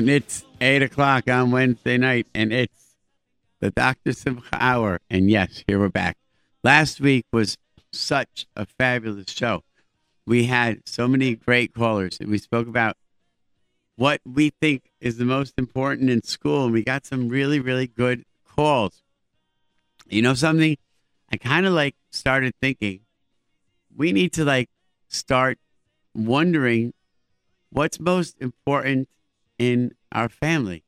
and it's 8 o'clock on Wednesday night, and it's the Dr. Simcha Hour. And yes, here we're back. Last week was such a fabulous show. We had so many great callers, and we spoke about what we think is the most important in school, and we got some really, really good calls. You know something? I kind of like started thinking we need to like start wondering what's most important in our family.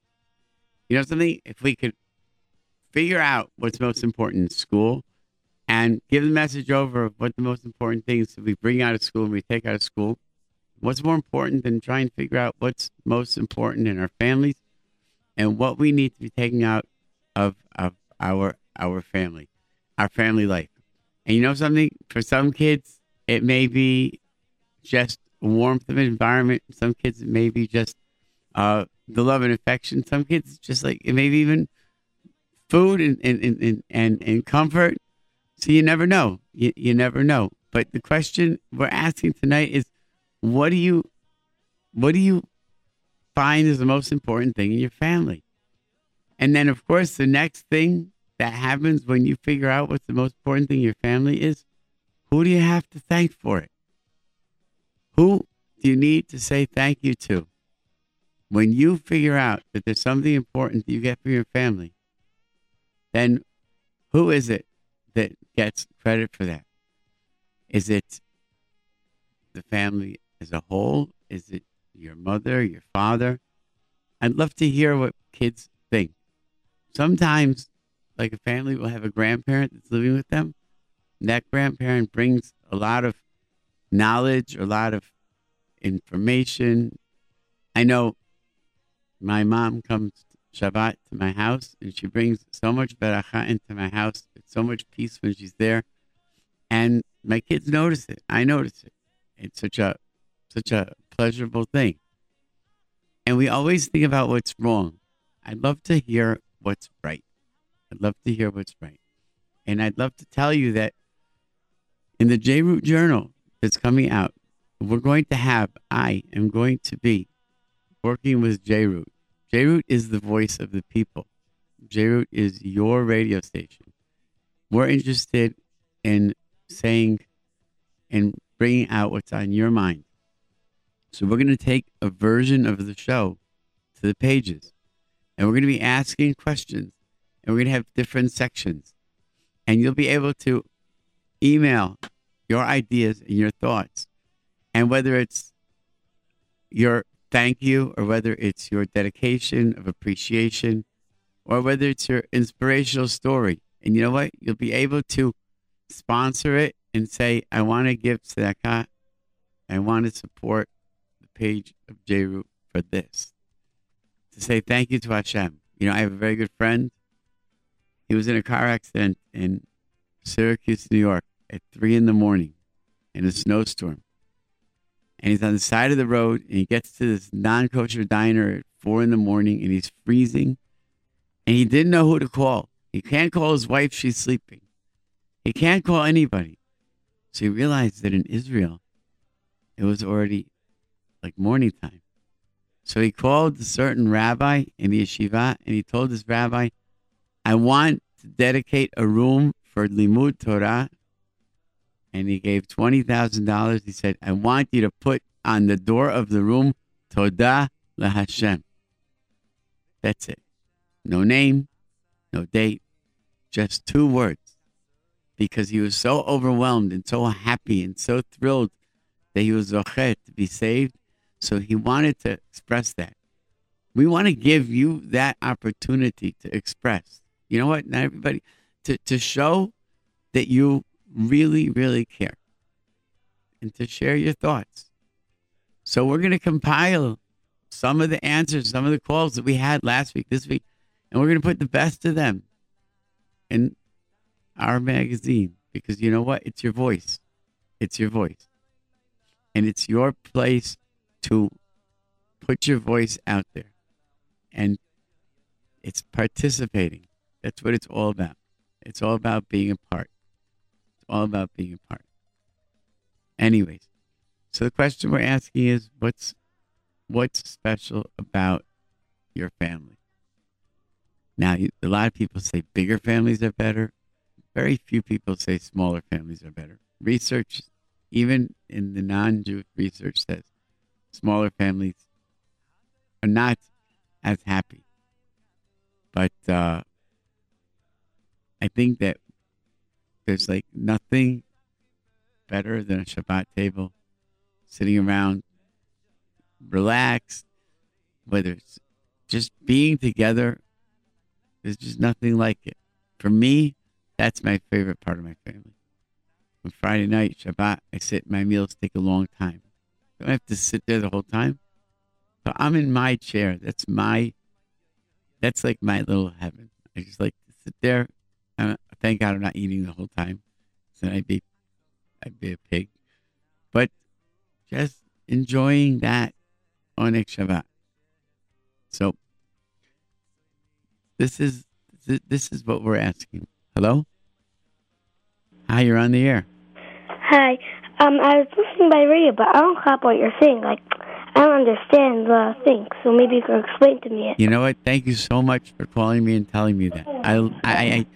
You know something? If we could figure out what's most important in school and give the message over of what the most important things that we bring out of school and we take out of school, what's more important than trying to figure out what's most important in our families and what we need to be taking out of, of our our family, our family life. And you know something? For some kids, it may be just warmth of environment. Some kids, it may be just uh, the love and affection. Some kids, just like maybe even food and and, and, and, and comfort. So you never know. You, you never know. But the question we're asking tonight is, what do you, what do you find is the most important thing in your family? And then, of course, the next thing that happens when you figure out what's the most important thing in your family is, who do you have to thank for it? Who do you need to say thank you to? When you figure out that there's something important that you get from your family, then who is it that gets credit for that? Is it the family as a whole? Is it your mother, your father? I'd love to hear what kids think. Sometimes, like a family will have a grandparent that's living with them. And that grandparent brings a lot of knowledge, a lot of information. I know my mom comes Shabbat to my house, and she brings so much beracha into my house. It's so much peace when she's there, and my kids notice it. I notice it. It's such a such a pleasurable thing. And we always think about what's wrong. I'd love to hear what's right. I'd love to hear what's right. And I'd love to tell you that in the J Root Journal that's coming out, we're going to have, I am going to be working with J Root. J Root is the voice of the people. J Root is your radio station. We're interested in saying and bringing out what's on your mind. So we're going to take a version of the show to the pages and we're going to be asking questions and we're going to have different sections. And you'll be able to email your ideas and your thoughts. And whether it's your thank you or whether it's your dedication of appreciation or whether it's your inspirational story. And you know what? You'll be able to sponsor it and say, I want to give tzedakah. I want to support the page of JRoot for this. To say thank you to Hashem. You know, I have a very good friend. He was in a car accident in Syracuse, New York at three in the morning in a snowstorm. And he's on the side of the road and he gets to this non kosher diner at four in the morning and he's freezing. And he didn't know who to call. He can't call his wife, she's sleeping. He can't call anybody. So he realized that in Israel, it was already like morning time. So he called a certain rabbi in the yeshiva and he told this rabbi, I want to dedicate a room for Limud Torah. And he gave $20,000. He said, I want you to put on the door of the room, Todah LaHashem. That's it. No name, no date, just two words. Because he was so overwhelmed and so happy and so thrilled that he was zochet to be saved. So he wanted to express that. We want to give you that opportunity to express. You know what? Not everybody to, to show that you really, really care and to share your thoughts. So we're going to compile some of the answers, some of the calls that we had last week, this week, and we're going to put the best of them in our magazine because you know what? It's your voice. It's your voice. And it's your place to put your voice out there. And it's participating. That's what it's all about. It's all about being a part. All about being a part. Anyways, so the question we're asking is what's what's special about your family. Now, a lot of people say bigger families are better. Very few people say smaller families are better. Research, even in the non Jewish research, says smaller families are not as happy. But uh, I think that there's like nothing better than a Shabbat table, sitting around, relaxed, whether it's just being together. There's just nothing like it. For me, that's my favorite part of my family. On Friday night, Shabbat, I sit, my meals take a long time. I don't have to sit there the whole time. So I'm in my chair. That's my, that's like my little heaven. I just like to sit there. Thank God I'm not eating the whole time. So I'd be, I'd be a pig. But just enjoying that on Shabbat. So this is this is what we're asking. Hello. Hi, you're on the air. Hi. Um, I was listening by radio, but I don't cop what you're saying. Like, I don't understand the thing, so maybe you can explain to me. You know what? Thank you so much for calling me and telling me that. I, I, I,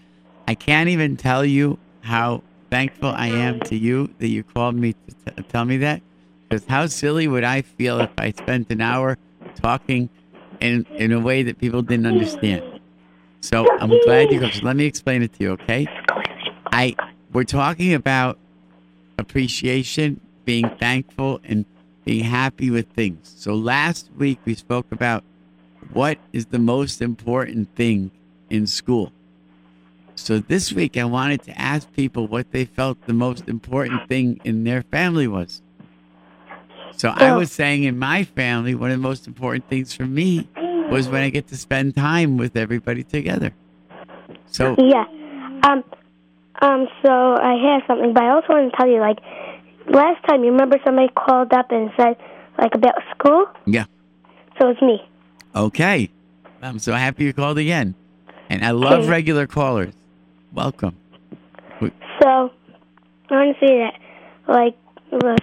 I can't even tell you how thankful I am to you that you called me to t- tell me that. Because how silly would I feel if I spent an hour talking in in a way that people didn't understand? So I'm glad you. So let me explain it to you, okay? I we're talking about appreciation, being thankful, and being happy with things. So last week we spoke about what is the most important thing in school. So this week I wanted to ask people what they felt the most important thing in their family was. So I was saying in my family, one of the most important things for me was when I get to spend time with everybody together. So yeah, um, um. So I have something, but I also want to tell you, like, last time you remember somebody called up and said like about school. Yeah. So it's me. Okay. I'm so happy you called again, and I love Okay. regular callers. Welcome. So I want to say that, like, look.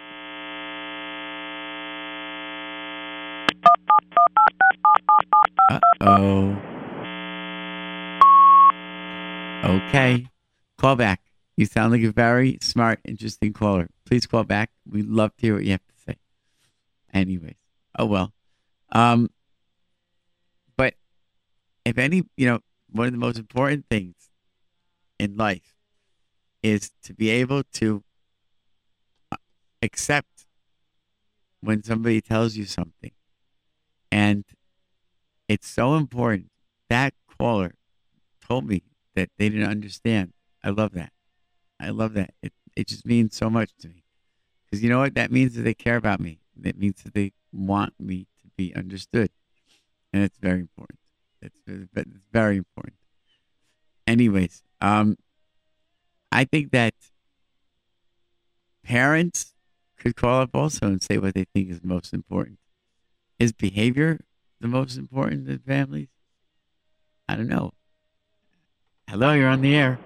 Uh oh. Okay. Call back. You sound like a very smart, interesting caller. Please call back. We'd love to hear what you have to say. Anyways. Oh well. Um but if any you know, one of the most important things in life is to be able to uh, accept when somebody tells you something. And it's so important. That caller told me that they didn't understand. I love that. I love that. It it just means so much to me. Because you know what? That means that they care about me. That means that they want me to be understood. And it's very important. It's, it's very important. Anyways, um, I think that parents could call up also and say what they think is most important. Is behavior the most important in families? I don't know. Hello, you're on the air.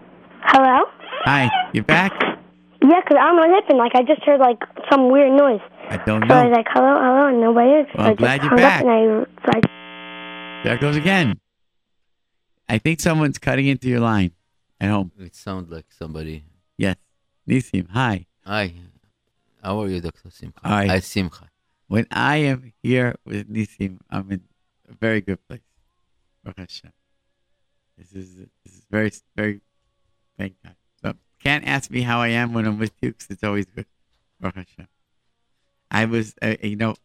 Hello. Hi, you're back? Yeah, because I don't know what happened. Like I just heard like some weird noise. I don't So I was like, hello, hello, and nobody is. Well, I'm glad you're back. I, so I There it goes again. I think someone's cutting into your line at home. It sounds like somebody. Yes. Nisim, hi. Hi, how are you, Dr. Simcha? Hi. Hi, Simcha. When I am here with Nisim, I'm in a very good place. Baruch. This is this is very very thank God. So can't ask me how I am when I'm with you because it's always good. Baruch Hashem. I was uh, you know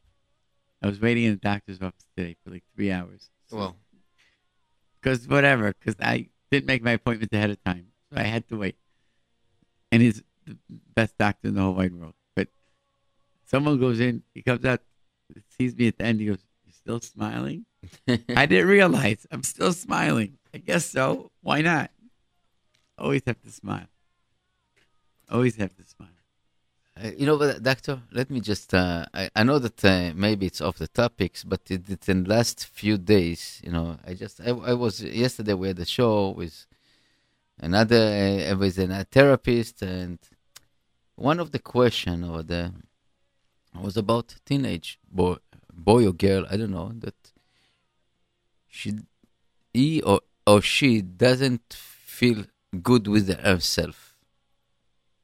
I was waiting in the doctor's office today for like three hours. Well, because whatever, because I didn't make my appointment ahead of time, so I had to wait. And he's the best doctor in the whole wide world. But someone goes in, he comes out, sees me at the end, he goes, "You're still smiling?" I didn't realize I'm still smiling. I guess so. Why not? Always have to smile. Always have to smile. Uh, you know, doctor, let me just. Uh, I, I know that uh, maybe it's off the topics, but it, it's in last few days. You know, I just. I, I was yesterday. We had a show with another. Uh, with a therapist, and one of the question or the was about teenage boy, boy or girl. I don't know that she, he or, or she doesn't feel good with herself,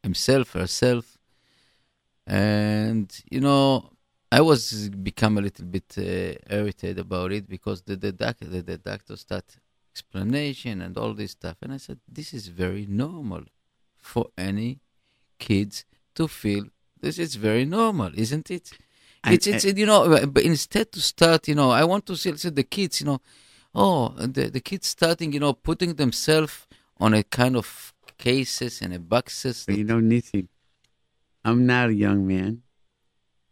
himself, herself, and you know, I was become a little bit uh, irritated about it because the the, doc, the the doctor start explanation and all this stuff, and I said this is very normal for any kids to feel this is very normal, isn't it? And- it's it's you know, but instead to start, you know, I want to see, see the kids, you know, oh, the the kids starting, you know, putting themselves on a kind of cases and a boxes. But you know, Nissim, I'm not a young man.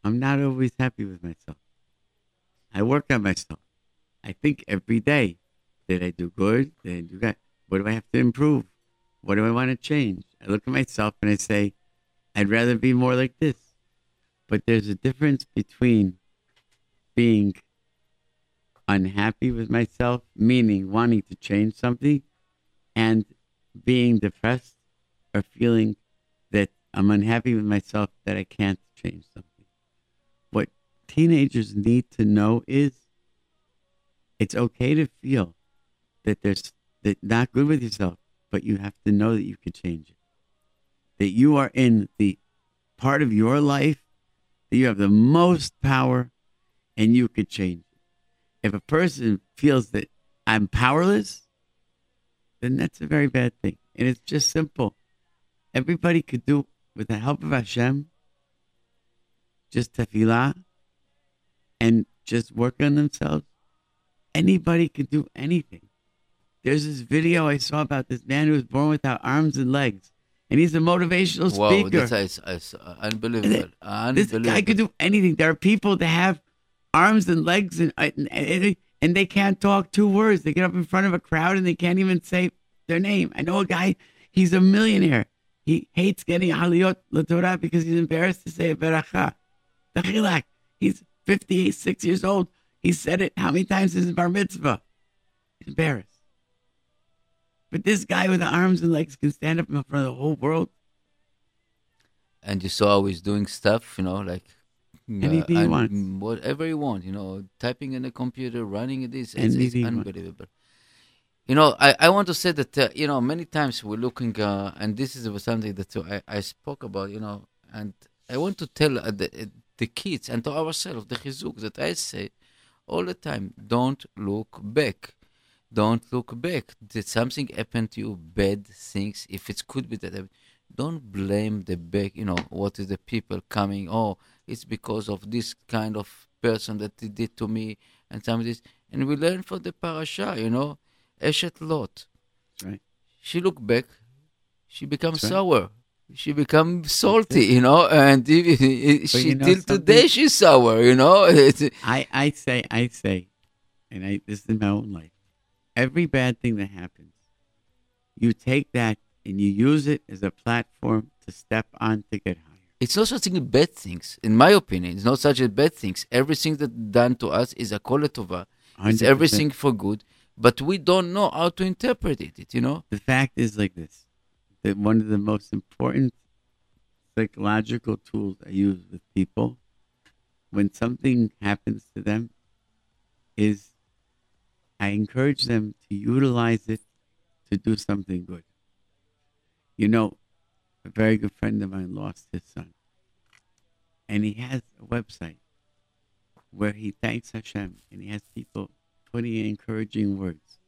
I'm not always happy with myself. I work on myself. I think every day, did I do good? Did I do good? What do I have to improve? What do I want to change? I look at myself and I say, I'd rather be more like this. But there's a difference between being unhappy with myself, meaning wanting to change something, and being depressed or feeling that I'm unhappy with myself that I can't change something. What teenagers need to know is it's okay to feel that there's that not good with yourself, but you have to know that you can change it. That you are in the part of your life that you have the most power and you could change it. If a person feels that I'm powerless, then that's a very bad thing. And it's just simple. Everybody could do, with the help of Hashem, just tefillah and just work on themselves. Anybody can do anything. There's this video I saw about this man who was born without arms and legs, and he's a motivational speaker. that's is, is unbelievable. This unbelievable. guy could do anything. There are people that have arms and legs and and and they can't talk two words. They get up in front of a crowd and they can't even say their name. I know a guy. He's a millionaire. He hates getting aliyot l'torah because he's embarrassed to say a beracha. Dachilak. He's 58, six years old. He said it how many times in his bar mitzvah? He's embarrassed. But this guy with the arms and legs can stand up in front of the whole world. and you saw how he's doing stuff, you know, like uh, Anything he un- wants. whatever you want, you know, typing in a computer, running this, it's, it's he unbelievable. You know, I, I want to say that uh, you know many times we're looking, uh, and this is something that I, I spoke about, you know, and I want to tell uh, the uh, the kids and to ourselves the chizuk that I say all the time: don't look back, don't look back. Did something happen to you? Bad things, if it could be that. don't blame the back you know what is the people coming oh it's because of this kind of person that they did to me and some of this and we learn from the parasha you know eshet lot That's right. she looked back. She becomes right. sour. She becomes salty you know and if- she you know till today she's sour you know. I, I say, I say, and I, this is my own life. Every bad thing that happens, you take that and you use it as a platform to step on to get higher. it's not such a bad things in my opinion. It's not such a bad things. Everything that done to us is a koletova it's everything for good but we don't know how to interpret it you know The fact is like this: that one of the most important psychological tools I use with people when something happens to them is I encourage them to utilize it to do something good. You know, a very good friend of mine lost his son. And he has a website where he thanks Hashem and he has people putting in encouraging words.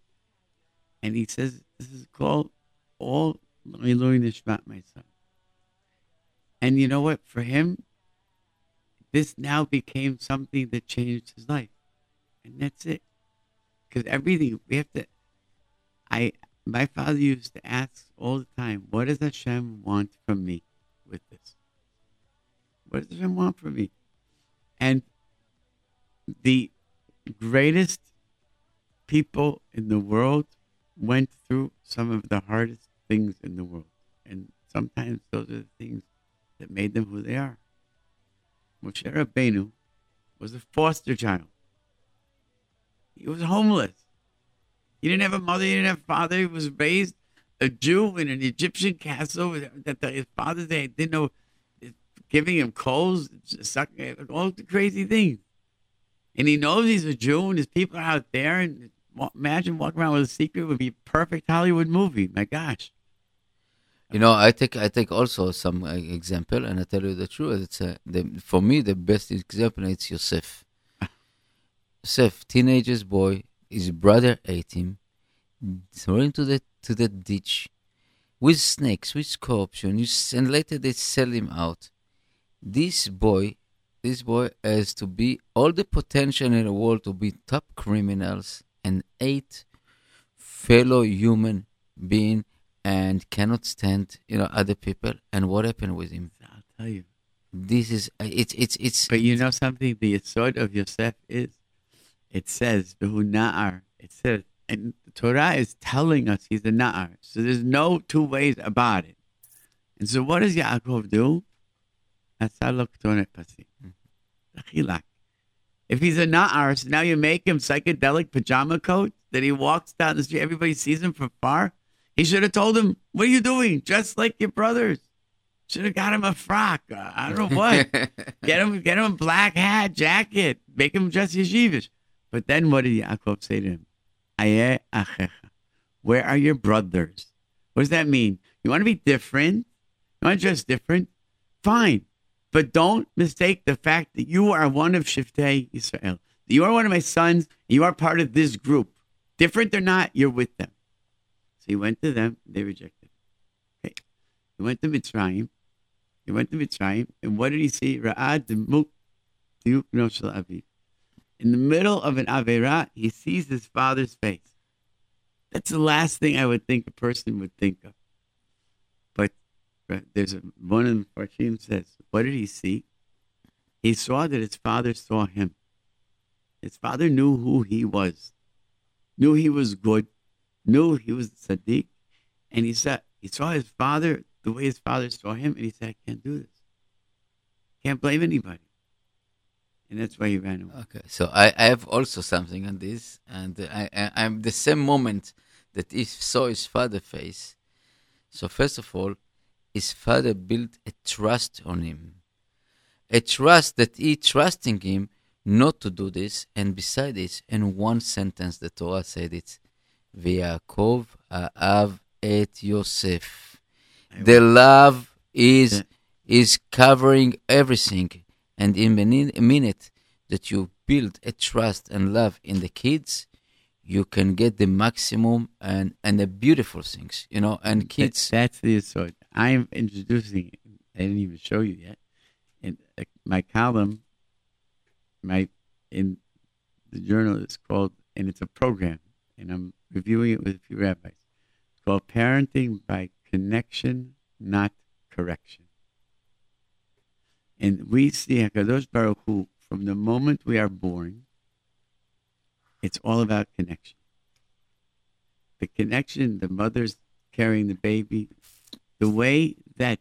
And he says, This is called All Ilui Nishmat, my son. And you know what? For him, this now became something that changed his life. And that's it. Because everything, we have to. I, my father used to ask all the time, what does Hashem want from me with this? What does Hashem want from me? And the greatest people in the world went through some of the hardest things in the world. And sometimes those are the things that made them who they are. Moshe Rabbeinu was a foster child. He was homeless. He didn't have a mother, he didn't have a father. He was raised a Jew in an Egyptian castle that his father they didn't know giving him coals, sucking all the crazy things. And he knows he's a Jew and his people are out there and imagine walking around with a secret would be a perfect Hollywood movie. My gosh. You know, I take I take also some uh, example, and I tell you the truth. It's uh, the, for me the best example. It's Yosef. Yosef, teenager's boy, his brother ate him, thrown into the to the ditch, with snakes, with scorpions, and later they sell him out. This boy, this boy has to be all the potential in the world to be top criminals and eight fellow human being and cannot stand you know other people and what happened with him I'll tell you. this is it's it's it's But you know something? The sword of Yosef is, it says, "Behu na'ar." It says, and the Torah is telling us he's a na'ar. So there's no two ways about it. And so what does Yaakov do? That's how Asalok tonet pasi. Mm-hmm. Achilak. If he's a na'ar, so now you make him psychedelic pajama coat that he walks down the street, everybody sees him from far. He should have told him, "What are you doing? Just like your brothers." Should have got him a frock. Uh, I don't know what. Get him, get him a black hat, jacket, make him dress yeshivish. But then what did Yaakov say to him? Ayeh achecha. Where are your brothers? What does that mean? You want to be different? You want to dress different? Fine. But don't mistake the fact that you are one of Shiftei Israel. You are one of my sons. You are part of this group. Different or not, you're with them. So he went to them. They rejected. Okay. He went to Mitzrayim. He went to Mitzrayim, and what did he see? Ra'ad. In the middle of an Avera, he sees his father's face. That's the last thing I would think a person would think of. But uh, there's a, one of the Farshim says, what did he see? He saw that his father saw him. His father knew who he was, knew he was good, knew he was tzaddik, and he said he saw his father the way his father saw him, and he said, "I can't do this. Can't blame anybody." And that's why he ran away. okay so i i have also something on this and i, I i'm the same moment that he saw his father face so first of all his father built a trust on him. A trust that he trusting him not to do this, and beside this, in one sentence, the Torah said it, V'yakov aav et Yosef. The love is is covering everything, and in a minute that you build a trust and love in the kids, you can get the maximum and and the beautiful things, you know. And kids, that, that's the sort. I am introducing. I didn't even show you yet. Uh, my column, my in the journal is called, and it's a program, and I'm reviewing it with a few rabbis. It's called Parenting by Connection, Not Correction. And we see Hakadosh Baruch Hu from the moment we are born. It's all about connection. The connection, the mother's carrying the baby, the way that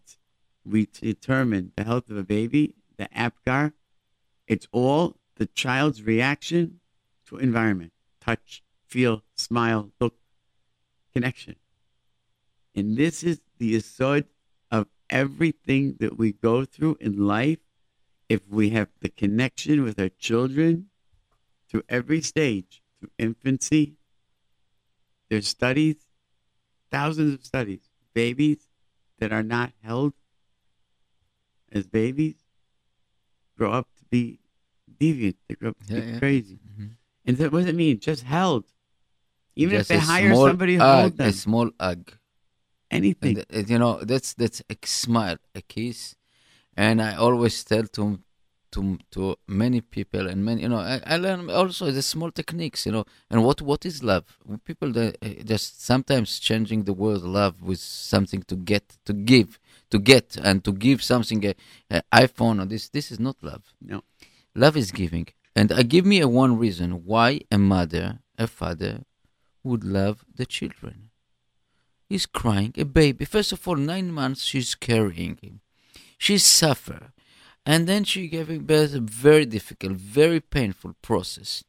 we determine the health of a baby, the APGAR, it's all the child's reaction to environment, touch, feel, smile, look, connection. And this is the aside of everything that we go through in life. If we have the connection with our children through every stage, through infancy, there's studies, thousands of studies, babies that are not held as babies grow up to be deviant. They grow up to Yeah, be yeah. crazy. Mhm. And that, what does it mean? Just held. Even Just if they hire somebody to hold them, a small hug anything. And, uh, you know that's that's a smile a kiss and i always tell to to to many people and many you know i, I learn also the small techniques you know and what what is love people that uh, just sometimes changing the word love with something to get to give to get and to give something a, a iphone or this this is not love No. love is giving and uh, give me a one reason why a mother a father would love the children He's crying, a baby. First of all, nine months she's carrying him. She suffer. And then she giving birth a very difficult, very painful process.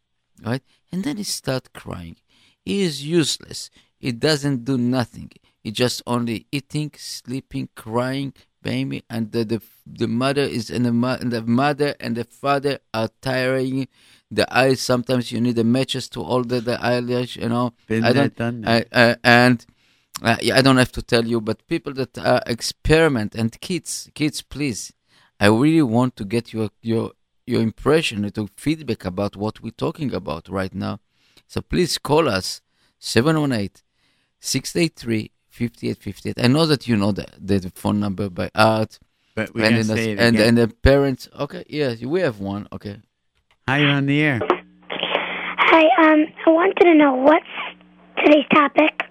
Right? And then he start crying. He is useless. He doesn't do nothing. He just only eating, sleeping, crying, baby, and the the, the mother is and the, and the mother and the father are tiring the eyes. Sometimes you need the matches to all the, the eyelash. You know, Been I don't, done. I, uh, and uh, yeah, I don't have to tell you, but people that uh, experiment and kids, kids, please, I really want to get your your your impression, your feedback about what we're talking about right now. So please call us 718 683 5858. I know that you know the, the phone number by heart. But we're and, say the- it and, again. and the parents. Okay, yes, we have one. Okay. Hi, you're on the air. Hi, um, I wanted to know what's today's topic.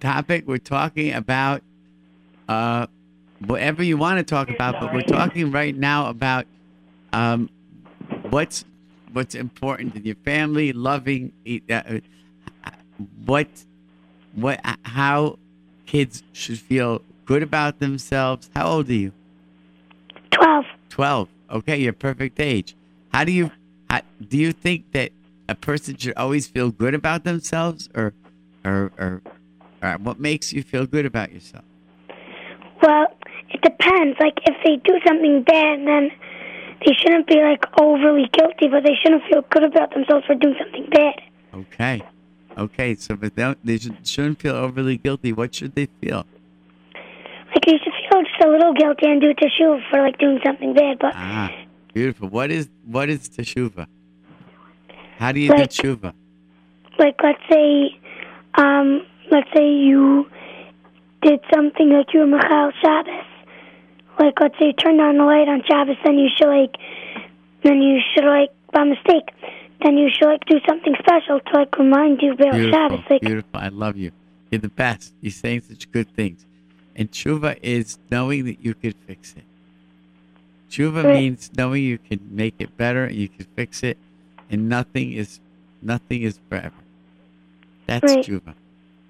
Topic we're talking about uh, whatever you want to talk about, but we're talking right now about um, what's what's important in your family, loving e- uh, what what how kids should feel good about themselves. How old are you? Twelve. 12 okay you're perfect age how do you how, do you think that a person should always feel good about themselves or or or, or what makes you feel good about yourself Well, it depends. Like, if they do something bad, then they shouldn't be like overly guilty, but they shouldn't feel good about themselves for doing something bad. okay okay so but they, don't- they should, shouldn't feel overly guilty what should they feel Like, they should feel just a little guilty and do teshuva for like doing something bad. But ah beautiful what is what is teshuva how do you Like- do teshuva like, let's say, um, let's say you did something like you were mechalel Shabbos. Like, let's say you turned on the light on Shabbos, then you should like, then you should like by mistake, then you should like do something special to like remind you about Beautiful, Shabbos. Like, beautiful. I love you. You're the best. You're saying such good things. And tshuva is knowing that you could fix it. Tshuva Right. means knowing you can make it better and you can fix it, and nothing is nothing is forever. That's Right. tshuva.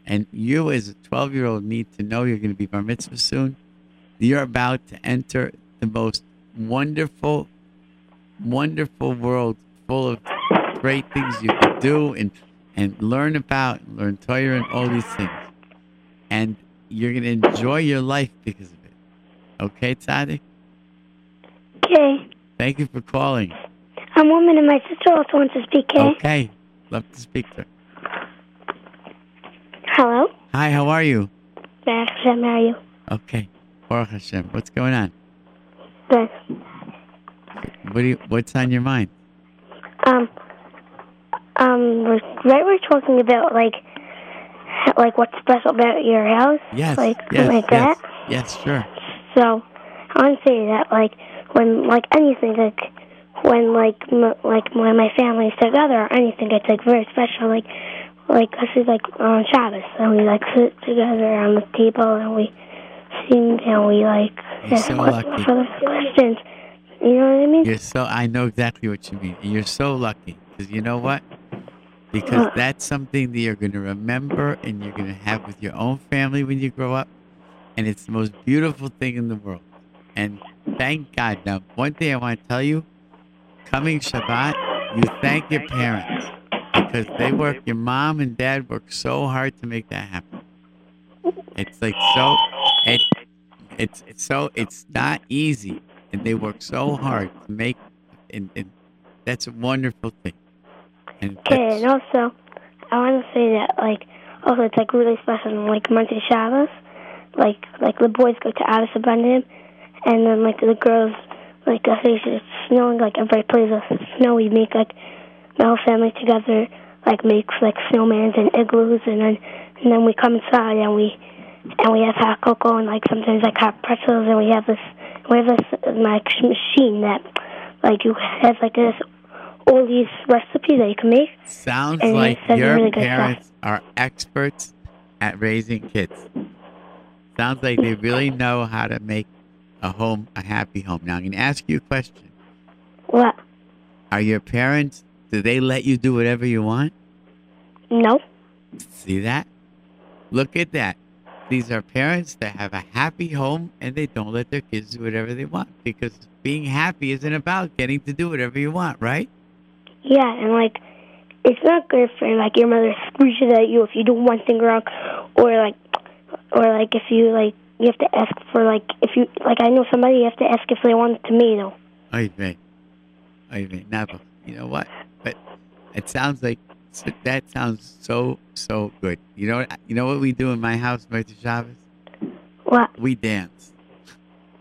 And you, as a 12 year old, need to know you're going to be bar mitzvah soon. You're about to enter the most wonderful, wonderful world full of great things you can do and and learn about, learn Torah and all these things. And you're going to enjoy your life because of it. Okay, Tzaddik? okay, Thank you for calling. I'm a woman and my sister also wants to speak. Okay. Okay. Love to speak to her. Hello. Hi, how are you? How are you? Okay. Baruch Hashem. What's going on? Good. What do you, what's on your mind? Um, um, we're, right, we're talking about like, like what's special about your house, Yes. like yes, like yes, that. Yes, sure. So, I want to say that like when like anything like when like m- like when my family's together or anything, it's like very special. Like like this is like on Shabbos and we like sit together on the table and we sing and we like You're ask so lucky. for the questions. You know what I mean? You're so I know exactly what you mean. You're so lucky because you know what? Because uh. that's something that you're going to remember and you're going to have with your own family when you grow up, and it's the most beautiful thing in the world. And thank God. Now, one thing I want to tell you: coming Shabbat, you thank your parents because they work. Your mom and dad work so hard to make that happen. It's like so. It, it's it's so it's not easy, and they work so hard to make, and, and that's a wonderful thing. And Okay, and also, I want to say that, like, also it's like really special on like Motzei Shabbos, like like the boys go to Avos U'banim, and then like the girls, like I say it's snowing, like everybody plays with snow. We make like my whole family together, like makes like snowmans and igloos, and then and then we come inside and we and we have hot cocoa and like sometimes like hot pretzels, and we have this we have this like machine that like you have like this all these recipes that you can make. Sounds And like your really parents are experts at raising kids. Sounds like they really know how to make a home a happy home. Now I'm going to ask you a question. What? Are your parents? Do they let you do whatever you want? No. See that? Look at that. These are parents that have a happy home and they don't let their kids do whatever they want because being happy isn't about getting to do whatever you want, right? Yeah, and like, it's not good for like your mother screeches at you if you do one thing wrong, or like, or like if you like you have to ask for like if you like I know somebody you have to ask if they want a tomato. Oy vey. Oy vey. Never. You know what? But it sounds like that sounds so so good. You know what? You know what we do in my house, Motzei Shabbos? What? We dance.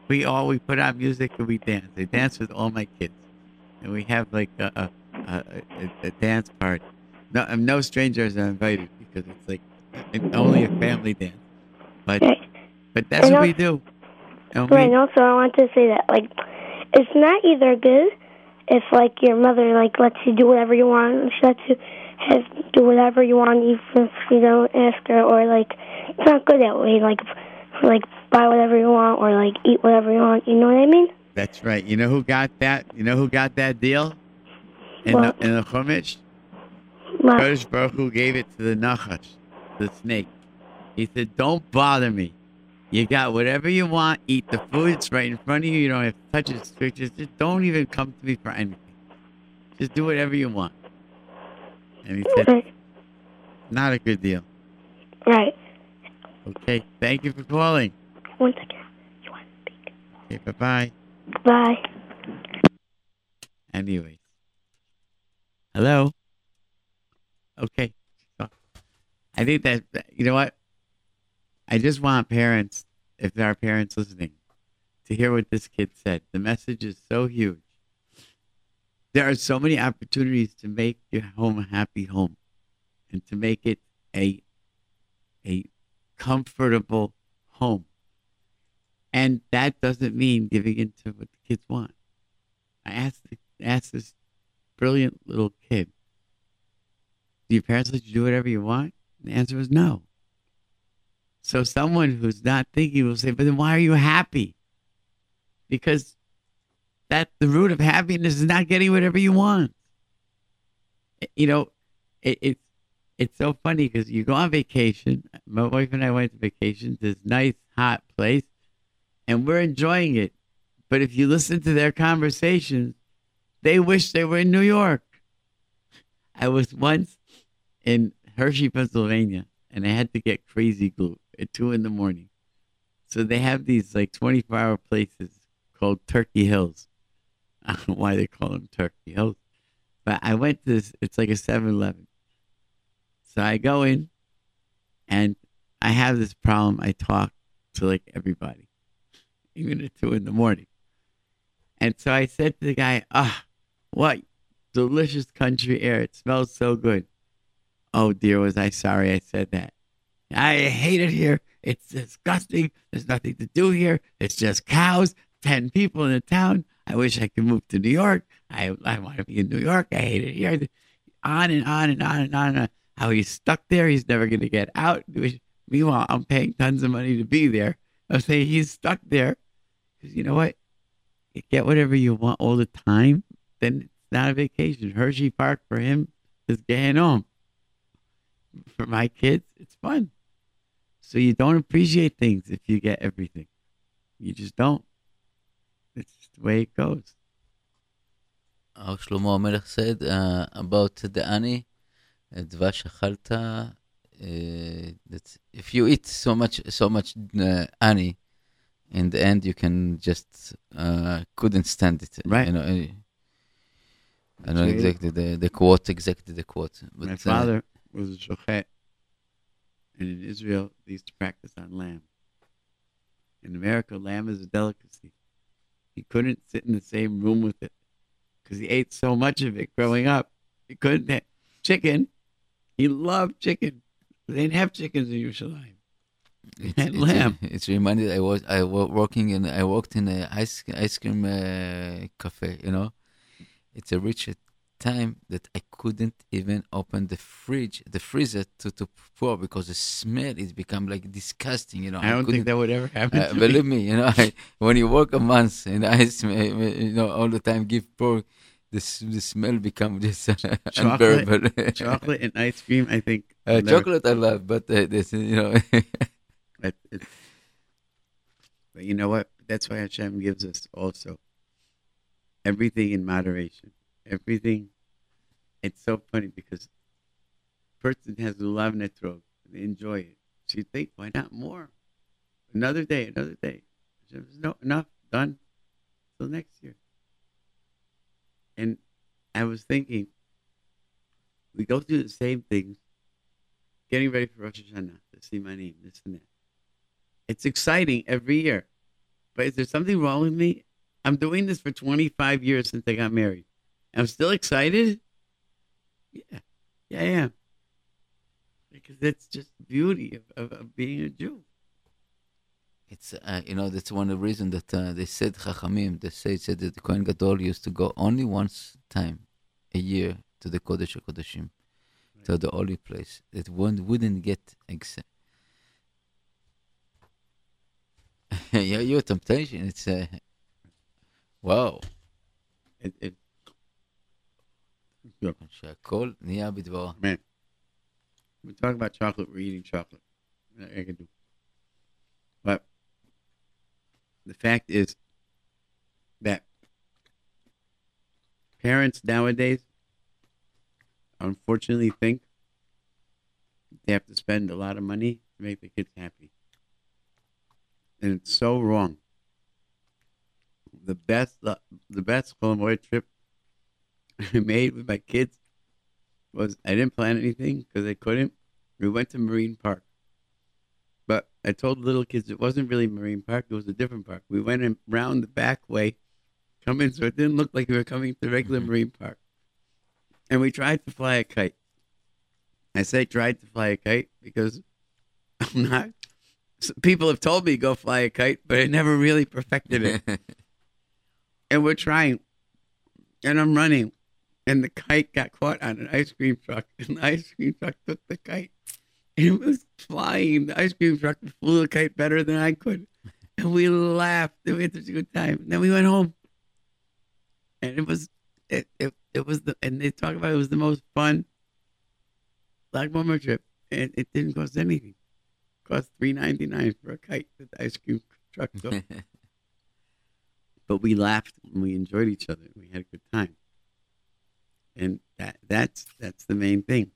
We all we put on music and we dance. I dance with all my kids, and we have like a a, a, a, a dance party. No, no strangers are invited because it's like only a family dance. But but that's And what al- we do. And Right. And also, I want to say that like it's not either good if like your mother like lets you do whatever you want, she lets you do whatever you want, even if you don't ask her, or like it's not good that way. Like like buy whatever you want, or like eat whatever you want. You know what I mean? that's right. You know who got that? You know who got that deal? In What? the in the Chumash, Kodesh Baruch Hu gave it to the Nachash, the snake. He said, "Don't bother me. You got whatever you want. Eat the food. It's right in front of you. You don't have to touch it. Just don't even come to me for anything. Just do whatever you want." And he said, right, "Not a good deal." right. Okay. Thank you for calling. One second. You want to speak? Okay. Bye bye. Bye. Anyway. Hello. Okay. I think that you know what? I just want parents, if there are parents listening, to hear what this kid said. The message is so huge. There are so many opportunities to make your home a happy home and to make it a a comfortable home. And that doesn't mean giving in to what the kids want. I asked asked this brilliant little kid, Do your parents let you do whatever you want? And the answer was no. So someone who's not thinking will say, But then why are you happy? Because that the root of happiness is not getting whatever you want. You know, it, it's it's so funny because you go on vacation. My wife and I went to vacation to this nice hot place, and we're enjoying it. But if you listen to their conversations, they wish they were in New York. I was once in Hershey, Pennsylvania, and I had to get crazy glue at two in the morning. So they have these like 24 hour places called Turkey Hills. I don't know why they call them Turkey Hills, but I went to this, it's like a 7 Eleven. So I go in and I have this problem. I talk to like everybody, even at two in the morning. And so I said to the guy, ah, what delicious country air. It smells so good. Oh dear, was I sorry I said that. I hate it here. It's disgusting. There's nothing to do here. It's just cows, 10 people in the town. I wish I could move to New York. I, I want to be in New York. I hate it here. On and on and on and on. And on. How he's stuck there. He's never going to get out. Meanwhile, I'm paying tons of money to be there. I'm saying he's stuck there. Because you know what? You get whatever you want all the time, then it's not a vacation. Hershey Park for him is getting home. For my kids, it's fun. So you don't appreciate things if you get everything. You just don't. It's just the way it goes. Our Shlomo Melech said uh, about the ani, uh, uh, that if you eat so much, so much uh, ani, in the end you can just uh, couldn't stand it. Right. You know, I, I know exactly the, the quote, exactly the quote. But, My uh, father was a shochet. And in Israel, they used to practice on lamb. In America, lamb is a delicacy. He couldn't sit in the same room with it because he ate so much of it growing up. He couldn't have chicken. He loved chicken. They didn't have chickens in Yerushalayim. It's, And it's, lamb. it's reminded I was I was working in I worked in a ice ice cream uh, cafe. You know, it's a rich time that I couldn't even open the fridge, the freezer to to pour because the smell is become like disgusting. You know, I don't couldn't- think that would ever happen. uh, to me. believe me, you know, I, when you work a month in ice, uh, you know, all the time give pork, the the smell become just uh, Chocolate- unbearable. Chocolate and ice cream, I think. uh, never- chocolate I love, but uh, this, you know. But you know what? That's why Hashem gives us also everything in moderation. Everything. It's so funny because person has love netrog. They enjoy it. So you think, why not more? Another day, another day. Says, no, enough, done. Till next year. And I was thinking, we go through the same things, getting ready for Rosh Hashanah, to see my name, this and that. It's exciting every year. But is there something wrong with me? I'm doing this for 25 years since I got married. I'm still excited? Yeah. Yeah, I am. Because that's just the beauty of, of, of being a Jew. It's uh, you know that's one of the reasons that uh, they said Chachamim. They say said that the Kohen Gadol used to go only once time a year to the Kodesh Kodeshim, to the holy place. That one wouldn't get except. yeah, your temptation. It's uh, wow. It, it. שהכל נהיה בדברו. אמן. We talk about chocolate, we're eating chocolate. I can do. But the fact is that parents nowadays unfortunately think they have to spend a lot of money to make the kids happy. And it's so wrong. The best the, best Chol Hamoed trip I made with my kids was I didn't plan anything because I couldn't. We went to Marine Park. But I told the little kids it wasn't really Marine Park, it was a different park. We went around the back way, coming, so it didn't look like we were coming to regular mm-hmm. Marine Park. And we tried to fly a kite. I say tried to fly a kite because I'm not. People have told me go fly a kite, but I never really perfected it. and we're trying. And I'm running and the kite got caught on an ice cream truck, and the ice cream truck took the kite. It was flying. The ice cream truck flew the kite better than I could. And we laughed. We had such a good time. And then we went home. And it was it, it it was the and they talk about it was the most fun Black Bomber trip. And it didn't cost anything. It cost three ninety nine for a kite that the ice cream truck took. but we laughed and we enjoyed each other. And We had a good time and that that's that's the main thing.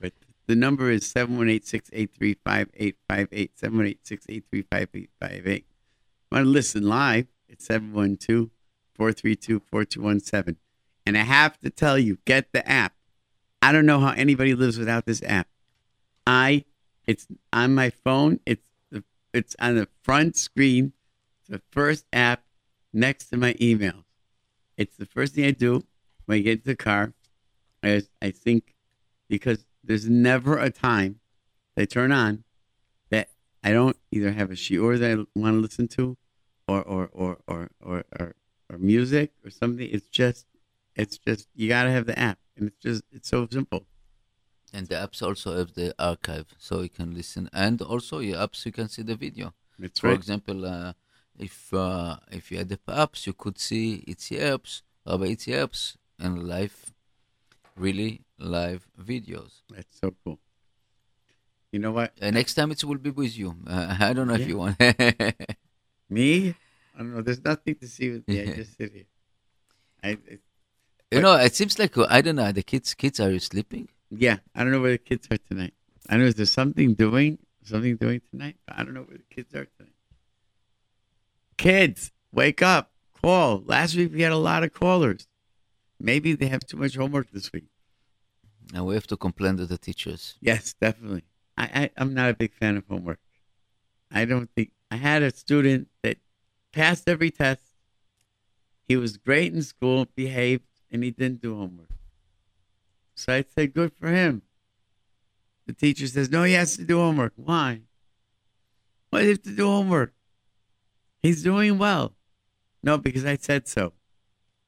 But the number is seven one eight six eight three five eight five eight seven one eight six eight three five eight five eight. Want to listen live? It's 712-432-4217. And I have to tell you, get the app. I don't know how anybody lives without this app. I, it's on my phone. It's the, it's on the front screen. It's the first app next to my emails. It's the first thing I do when I get to the car, I, I think because there's never a time they turn on that I don't either have a shiur that I want to listen to or or or or or, or, or music or something. It's just it's just you gotta have the app and it's just it's so simple. And the apps also have the archive, so you can listen, and also your apps you can see the video. That's For right. example, uh, if uh, if you had the apps, you could see its apps, Rabbi its apps, and live, really live videos. That's so cool. You know what? Uh, next time it will be with you. Uh, I don't know Yeah. if you want. Me? I don't know. There's nothing to see with me. I just sit here. I, it, you know, it seems like uh, I don't know. The kids, kids, are you sleeping? yeah, I don't know where the kids are tonight. I know there's something doing, something doing tonight, I don't know where the kids are tonight. Kids, wake up, call. Last week we had a lot of callers. Maybe they have too much homework this week. And we have to complain to the teachers. Yes, definitely. I, I I'm not a big fan of homework. I don't think I had a student that passed every test. He was great in school, behaved, and he didn't do homework. So I said, "Good for him." The teacher says, "No, he has to do homework. Why? Why do you have to do homework? He's doing well." No, because I said so.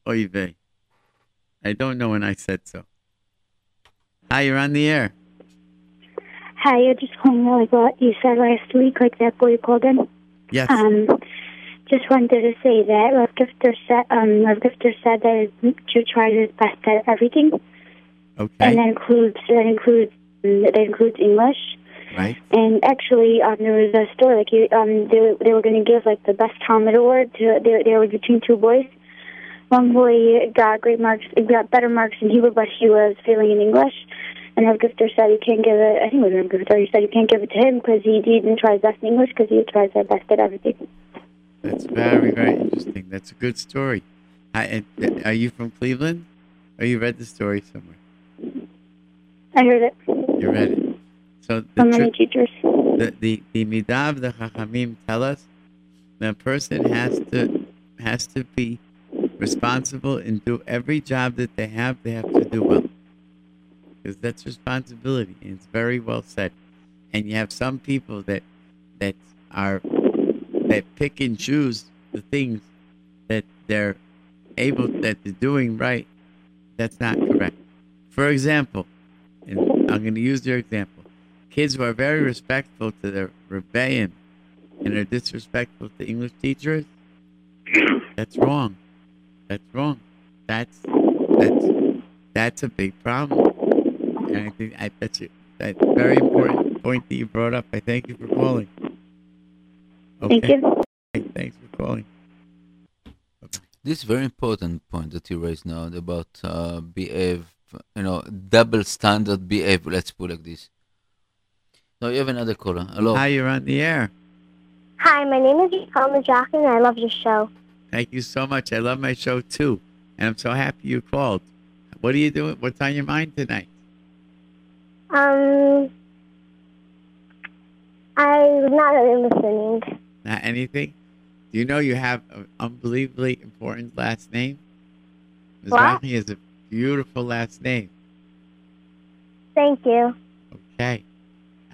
Oh, Oy vey. I don't know when I said so. Hi, you're on the air. Hi, you're just calling me like what you said last week, like that boy called in. Yes. Um, just wanted to say that Rev Gifter said, um, Rev Gifter said that Jew tries his best at everything, Okay. and that includes that includes that includes English. right. And actually, um, there was a story like you, um, they they were going to give like the best Talmud award to they they were between two boys. One boy got great marks, got better marks in Hebrew, but he was failing in English. And Rev Gifter said you can't give it. I think it was Rev Gifter. He said you can't give it to him because he didn't try his best in English because he tries his best at everything. That's very, very interesting. That's a good story. And are you from Cleveland? Or you read the story somewhere? I heard it You read it. So the from many teachers. the the the midav the chachamim tell us the person has to has to be responsible and do every job that they have. They have to do well because that's responsibility, and it's very well said. And you have some people that that are that pick and choose the things that they're able that they're doing right. That's not correct. For example, and I'm going to use your example kids who are very respectful to their rebellion and are disrespectful to English teachers, that's wrong. That's wrong. That's that's that's a big problem. And I think I, that's a, that's a very important point that you brought up. I thank you for calling. Thank you. Okay, Thanks for calling. This very important point that you raised now about uh, behave, you know, double standard behave. Let's put like this. Now you have another caller. Hello. Hi, you're on the air. Hi, my name is Yukama Jock, and I love your show. Thank you so much. I love my show too, and I'm so happy you called. What are you doing? What's on your mind tonight? Um, I'm not really listening. Not anything? Do you know you have an unbelievably important last name? Mizrahi is a beautiful last name. Thank you. Okay.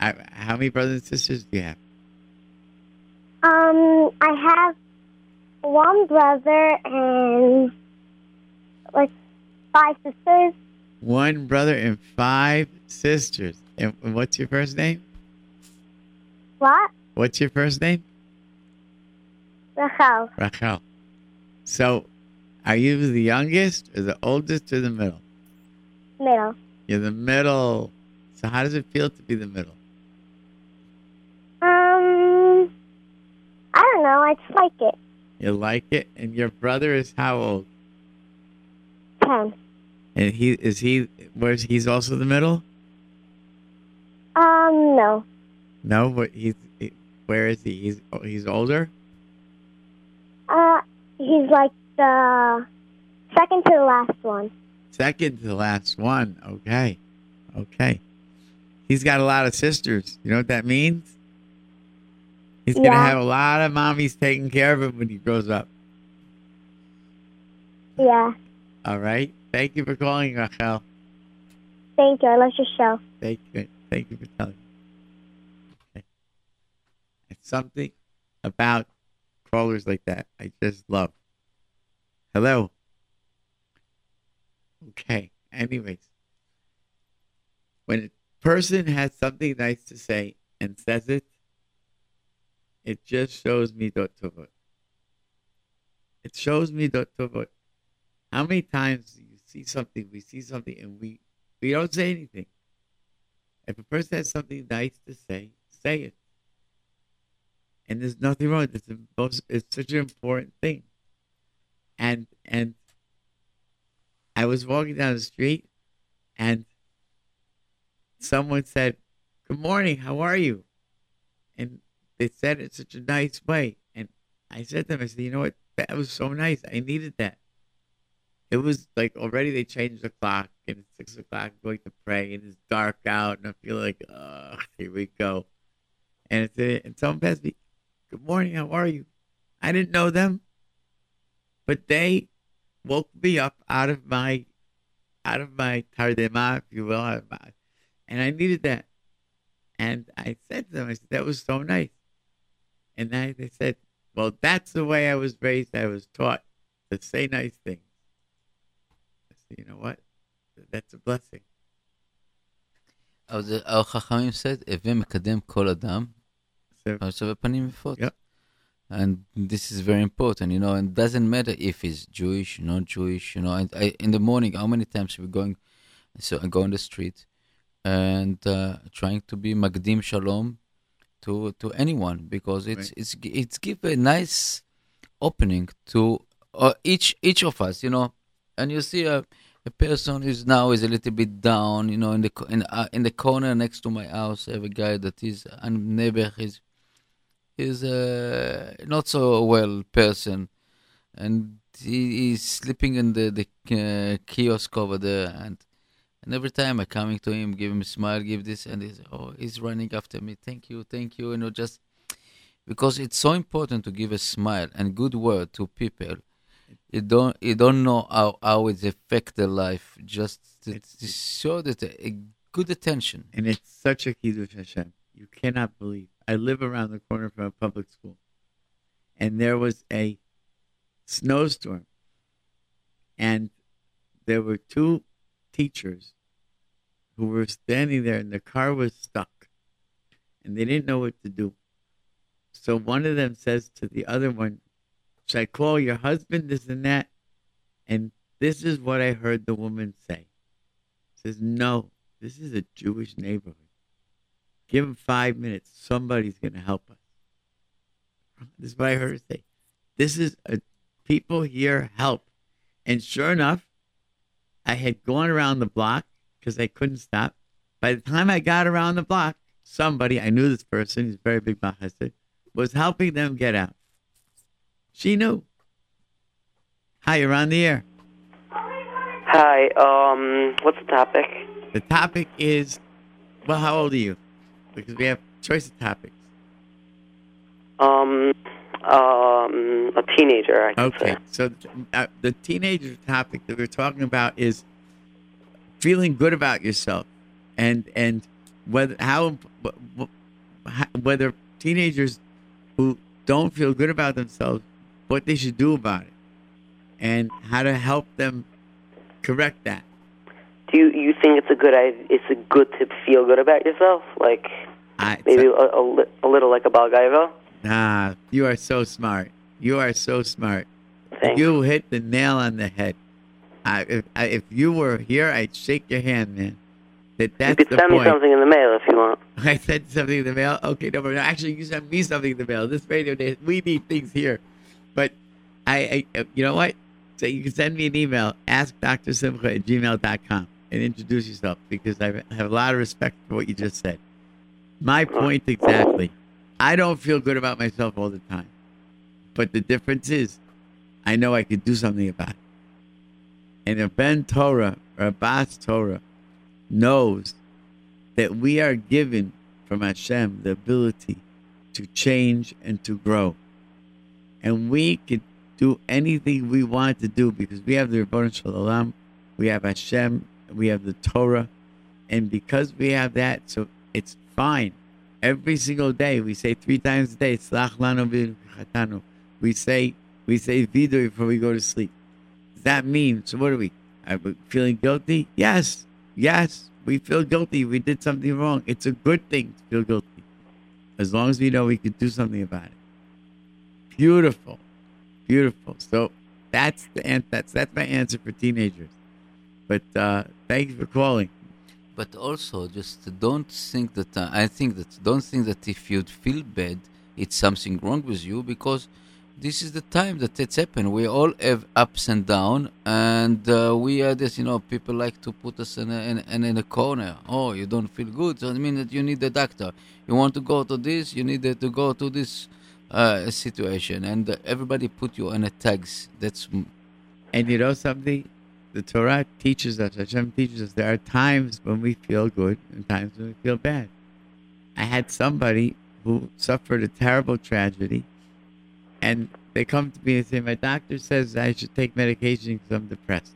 I, how many brothers and sisters do you have? Um, I have one brother and like five sisters. One brother and five sisters. And what's your first name? What? What's your first name? Rachel. Rachel. So, are you the youngest or the oldest or the middle? Middle. You're the middle. So, how does it feel to be the middle? Um, I don't know. I just like it. You like it? And your brother is how old? Ten. And he is he where's he's also the middle? Um, no. No, but he's he, where is he? He's oh, he's older. Uh, he's like the second to the last one. Second to the last one. Okay, okay. He's got a lot of sisters. You know what that means? He's gonna Yeah. have a lot of mommies taking care of him when he grows up. Yeah. All right. Thank you for calling, Rachel. Thank you. I love your show. Thank you. Thank you for telling me. Okay. It's something about callers like that I just love. Hello. Okay. Anyways, when a person has something nice to say and says it, it just shows me dot tovot. It shows me dot tovot. How many times do you see something, we see something, and we we don't say anything. If a person has something nice to say, say it. And there's nothing wrong. It's, most, it's such an important thing. And and I was walking down the street, and someone said, "Good morning. How are you?" And they said it in such a nice way. And I said to them, "I said, you know what? That was so nice. I needed that." It was like already they changed the clock and it's six o'clock I'm going to pray and it's dark out and I feel like, oh, here we go. And it's and someone passed me, Good morning, how are you? I didn't know them, but they woke me up out of my out of my tardema, if you will, and I needed that. And I said to them, I said, that was so nice. And I, they said, well, that's the way I was raised. I was taught to say nice things. I said, you know what? That's a blessing. Oh, Our oh, Chachamim said, הווה And this is very important, you know, and doesn't matter if he's Jewish, not Jewish, you know. And I, in the morning, how many times we're going, so I go on the street and uh, trying to be Makdim Shalom to to anyone because it's Right. it's it's give a nice opening to uh, each each of us, you know. And you see a a person is now is a little bit down, you know, in the in uh, in the corner next to my house. I have a guy that is a neighbor. He's is a not so well person, and he, is sleeping in the the uh, kiosk over there, and and every time I coming to him, give him a smile, give this, and he's oh he's running after me. Thank you, thank you. You know, just because it's so important to give a smile and good word to people. You don't you don't know how how it affect their life. Just to, to show that a, a good attention. And it's such a kiddush Hashem. You cannot believe. I live around the corner from a public school, and there was a snowstorm, and there were two teachers who were standing there, and the car was stuck, and they didn't know what to do. So one of them says to the other one, Should I call your husband, this and that? And this is what I heard the woman say. Says, No, this is a Jewish neighborhood. Give him five minutes. Somebody's going to help us. This is what I heard her say. This is a people here help. And sure enough, I had gone around the block because I couldn't stop. By the time I got around the block, somebody, I knew this person, he's very big Bahassid, was helping them get out. She knew. Hi, you're on the air. Hi, um, what's the topic? The topic is, well, how old are you? Because we have choice of topics. Um, um, a teenager, I Okay, say. so uh, the teenager topic that we're talking about is feeling good about yourself, and and whether how wh- wh- how- whether teenagers who don't feel good about themselves, what they should do about it, and how to help them correct that. Do you, you think it's a good idea, it's a good to feel good about yourself? Like, I, maybe a, a, a little like a baal gaavah? Ah, you are so smart. You are so smart. Thanks. You hit the nail on the head. I, if, I, if you were here, I'd shake your hand, man. That that's you could send point. me something in the mail if you want. I sent something in the mail. Okay, no, but actually, you sent me something in the mail. This radio day, we need things here. But I, I you know what? So you can send me an email, askdrsimcha at gmail.com, and introduce yourself because I have a lot of respect for what you just said. My point exactly. I don't feel good about myself all the time. But the difference is, I know I could do something about it. And a Ben Torah or a Bas Torah knows that we are given from Hashem the ability to change and to grow. And we could do anything we want to do because we have the Ribbono Shel Olam, we have Hashem, we have the Torah, and because we have that, so it's fine. Every single day, we say three times a day. We say we say vidu before we go to sleep. Does that mean? So what are we? Are we feeling guilty? Yes, yes. We feel guilty. We did something wrong. It's a good thing to feel guilty, as long as we know we could do something about it. Beautiful, beautiful. So that's the that's that's my answer for teenagers. But uh, thank you for calling. But also, just don't think that. Uh, I think that don't think that if you feel bad, it's something wrong with you because this is the time that it's happened. We all have ups and downs, and uh, we are this. You know, people like to put us in a, in, in, a corner. Oh, you don't feel good, so I mean that you need a doctor. You want to go to this, you need to go to this uh, situation, and everybody put you on a tags. That's And you know something? The Torah teaches us, Hashem teaches us, there are times when we feel good and times when we feel bad. I had somebody who suffered a terrible tragedy, and they come to me and say, My doctor says I should take medication because I'm depressed.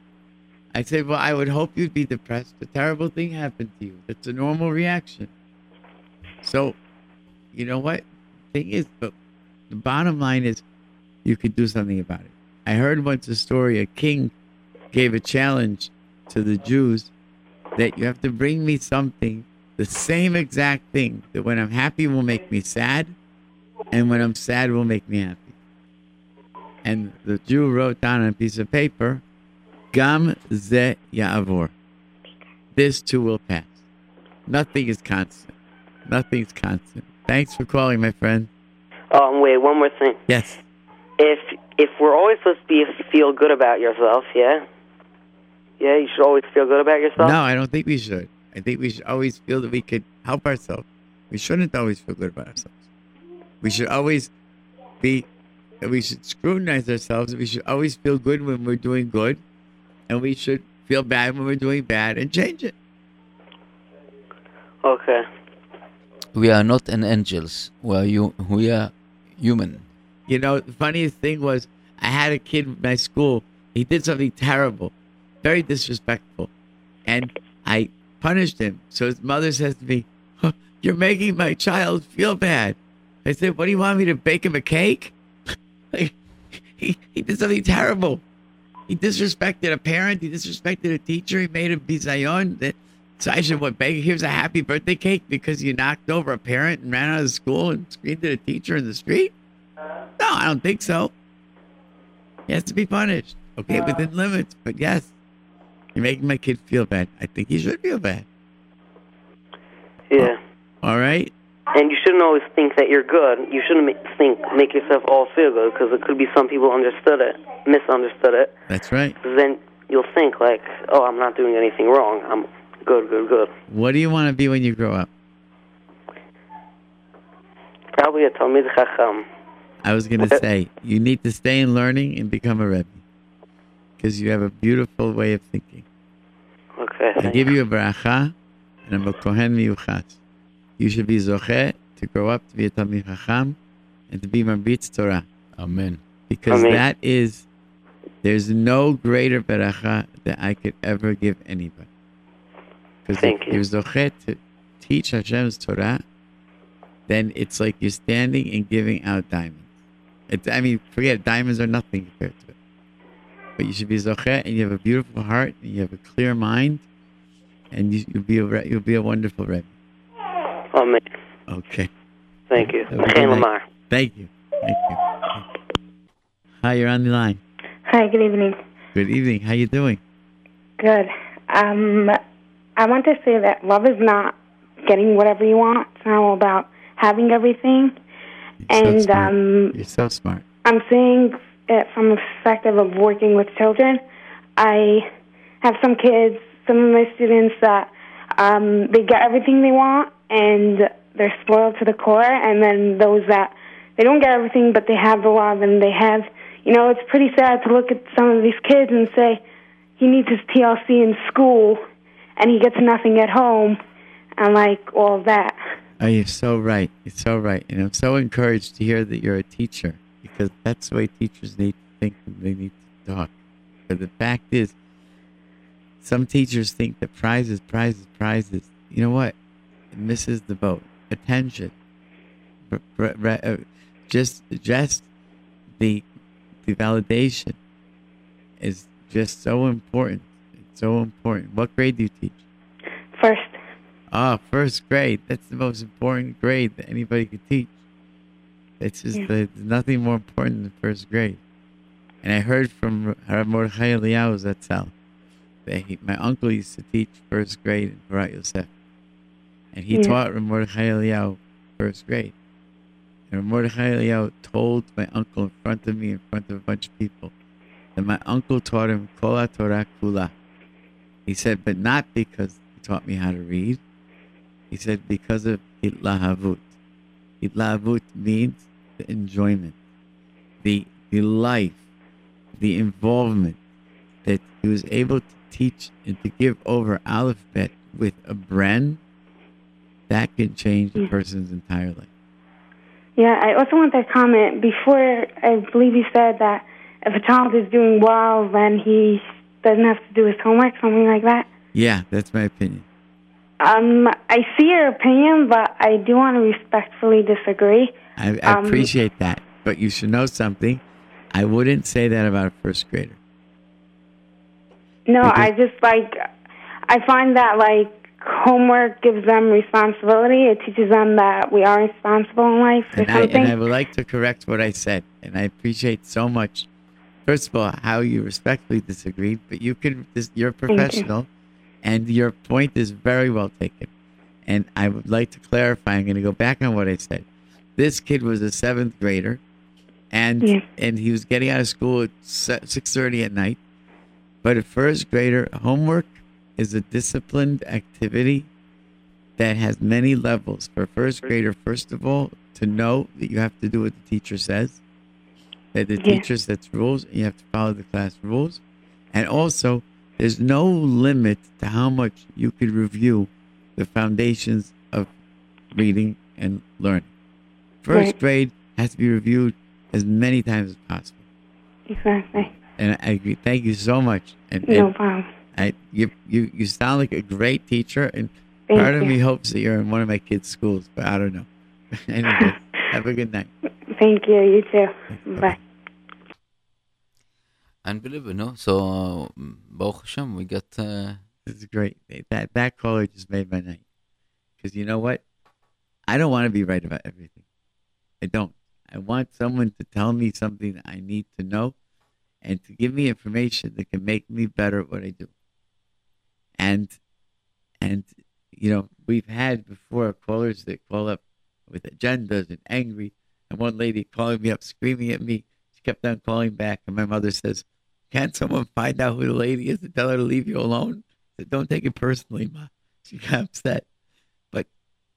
I say, Well, I would hope you'd be depressed. A terrible thing happened to you. It's a normal reaction. So, you know what? Thing is, but the bottom line is you could do something about it. I heard once a story a king gave a challenge to the Jews that you have to bring me something, the same exact thing, that when I'm happy will make me sad, and when I'm sad will make me happy. And the Jew wrote down on a piece of paper, Gam ze ya'avor. This too will pass. Nothing is constant. Nothing's constant. Thanks for calling, my friend. Um, wait, one more thing. Yes. If if we're always supposed to be feel good about yourself, yeah, yeah, you should always feel good about yourself. No, I don't think we should. I think we should always feel that we could help ourselves. We shouldn't always feel good about ourselves. We should always be we should scrutinize ourselves. We should always feel good when we're doing good, and we should feel bad when we're doing bad and change it. Okay. We are not an angels. We are you. We are human. You know, the funniest thing was I had a kid in my school. He did something terrible, very disrespectful, and I punished him. So his mother says to me, "Huh, "You're making my child feel bad." I said, "What do you want me to bake him a cake?" like, he he did something terrible. He disrespected a parent. He disrespected a teacher. He made a bizayon. That so I should what bake? Here's a happy birthday cake because you knocked over a parent and ran out of school and screamed at a teacher in the street. No, I don't think so. He has to be punished. Okay, within limits. But yes, you're making my kid feel bad. I think he should feel bad. Yeah. All right? And you shouldn't always think that you're good. You shouldn't think make yourself all feel good because it could be some people understood it, misunderstood it. That's right. then you'll think like, oh, I'm not doing anything wrong. I'm good, good, good. What do you want to be when you grow up? Probably a Talmid Chacham. I was going to say, you need to stay in learning and become a Rebbe. Because you have a beautiful way of thinking. Okay. I give you a bracha, and I'm a Kohen Meyuchas. You should be Zoche to grow up to be a Talmid Chacham and to be Marbitz Torah. Amen. Because Amen. that is, there's no greater bracha that I could ever give anybody. Because Thank if you. you're Zoche to teach Hashem's Torah, then it's like you're standing and giving out diamonds. It's, I mean, forget it, diamonds are nothing compared to it. But you should be Zoche and you have a beautiful heart and you have a clear mind and you, you'll be a re- you'll be a wonderful Rebbe. Amen. Okay. Thank you. Have a good Chaim. Lamar. Thank you. Thank you. Hi, you're on the line. Hi, good evening. Good evening. How are you doing? Good. Um, I want to say that love is not getting whatever you want. It's not all about having everything. You're so And smart. um, You're so smart. I'm saying it from a perspective of working with children. I have some kids, some of my students that um, they get everything they want and they're spoiled to the core, and then those that they don't get everything but they have the love and they have, you know, it's pretty sad to look at some of these kids and say he needs his TLC in school and he gets nothing at home and like all that. Oh, you're so right. You're so right. And I'm so encouraged to hear that you're a teacher because that's the way teachers need to think and they need to talk. But the fact is, some teachers think that prizes, prizes, prizes. You know what? It misses the boat. Attention. Uh, just, just the, the validation is just so important. It's so important. What grade do you teach? First, Ah, first grade. That's the most important grade that anybody could teach. It's just Yeah. the, nothing more important than first grade. And I heard from Rav Mordechai Eliyahu Zatzal that he, my uncle used to teach first grade in Porat Yosef. And he Yeah. taught Rav Mordechai Eliyahu first grade. And Rav Mordechai Eliyahu told my uncle in front of me, in front of a bunch of people, that my uncle taught him Kol Torah Kula. He said, but not because he taught me how to read. He said, because of Hitlahavut. Hitlahavut means the enjoyment, the, the life, the involvement that he was able to teach and to give over alphabet with a brand That can change a Mm. person's entire life. Yeah, I also want to comment before. I believe you said that if a child is doing well, then he doesn't have to do his homework, something like that. Yeah, that's my opinion. Um, I see your opinion, but I do want to respectfully disagree. I, I Um, appreciate that. But you should know something. I wouldn't say that about a first grader. No, Because- I just like I find that like homework gives them responsibility. It teaches them that we are responsible in life And I, and I would like to correct what I said. And I appreciate so much, first of all, how you respectfully disagreed. But you can, this, you're a professional, and your point is very well taken. And I would like to clarify. I'm going to go back on what I said. This kid was a seventh grader, and Yeah. and he was getting out of school at six thirty at night. But a first grader, homework is a disciplined activity that has many levels. For a first grader, first of all, to know that you have to do what the teacher says. That the Yeah. teacher sets rules, and you have to follow the class rules. And also, there's no limit to how much you could review the foundations of reading and learning. First Right. grade has to be reviewed as many times as possible. Exactly. And I agree. Thank you so much. And, No and problem. I, you, you, you sound like a great teacher, and Thank part of me hopes that you're in one of my kids' schools, but I don't know. anyway, have a good night. Thank you. You too. Bye. Unbelievable, no? So, um, Baruch Hashem, we got. Uh, This is great. That that caller just made my night. Because you know what? I don't want to be right about everything. I don't. I want someone to tell me something I need to know and to give me information that can make me better at what I do. And and you know, we've had before callers that call up with agendas and angry and one lady calling me up screaming at me. She kept on calling back and my mother says, Can't someone find out who the lady is and tell her to leave you alone? Don't take it personally, Ma. She got upset. But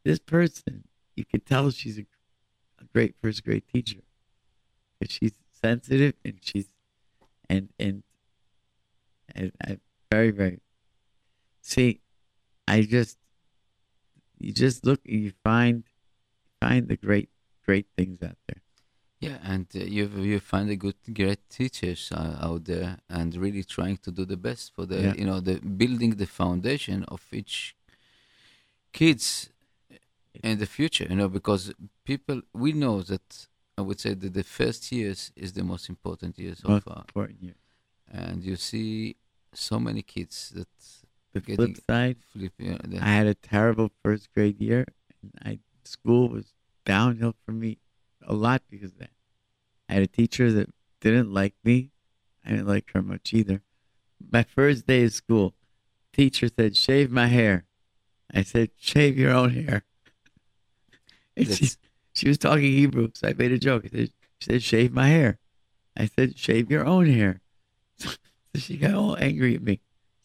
this person, you could tell she's a, a great first grade teacher. Because she's sensitive and she's and and and I very, very see, I just you just look and you find find the great great things out there. Yeah, and uh, you you find a good, great teachers uh, out there, and really trying to do the best for the, Yeah. you know, the building the foundation of each kids in the future. You know, because people we know that I would say that the first years is the most important years Most of, uh, important year. and you see so many kids that The flip side, flip. You know, the- I had a terrible first grade year, and I school was downhill for me a lot because of that. I had a teacher that didn't like me. I didn't like her much either. My first day of school, teacher said, "Shave my hair." I said, "Shave your own hair." And she, she was talking Hebrew, so I made a joke. I said, she said, "Shave my hair." I said, "Shave your own hair." So she got all angry at me.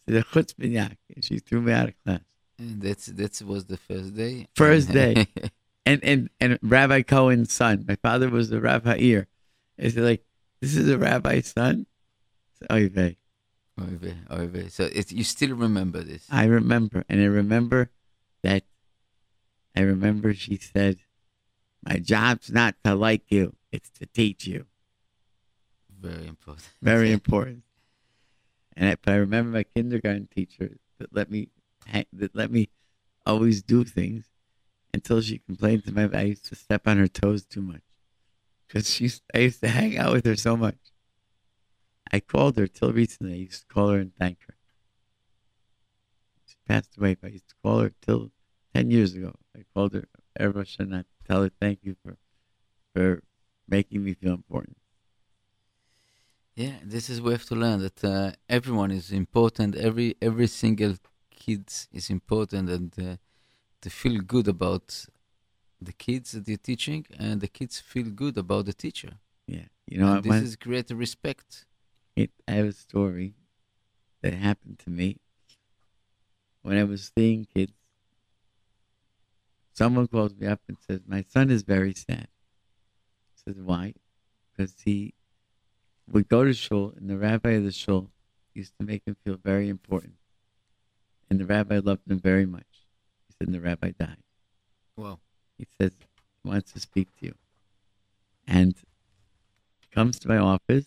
She said, "Chutzpanyak," and she threw me out of class. and that's that was the first day. First day. and and and Rabbi Cohen's son. My father was a rabbi here. Is like, this is a rabbi's son? Oy vey. Oy vey. So it, you still remember this? I remember, and I remember that. I remember she said, "My job's not to like you; it's to teach you." Very important. Very important. And I, but I remember my kindergarten teacher that let me that let me always do things until she complained to me I used to step on her toes too much because she's I used to hang out with her so much. I called her till recently. I used to call her and thank her. She passed away, but I used to call her till ten years ago. I called her every Shana to tell her thank you for for making me feel important. Yeah, this is we have to learn that uh, everyone is important. Every every single kid is important, and uh, to feel good about the kids that you're teaching, and the kids feel good about the teacher. Yeah, you know this when- is great respect. it, I have a story that happened to me when I was seeing kids. Someone calls me up and says, My son is very sad. I says, Why? Because he would go to shul, and the rabbi of the shul used to make him feel very important. And the rabbi loved him very much. He and the rabbi died. Well, He says he wants to speak to you. And comes to my office.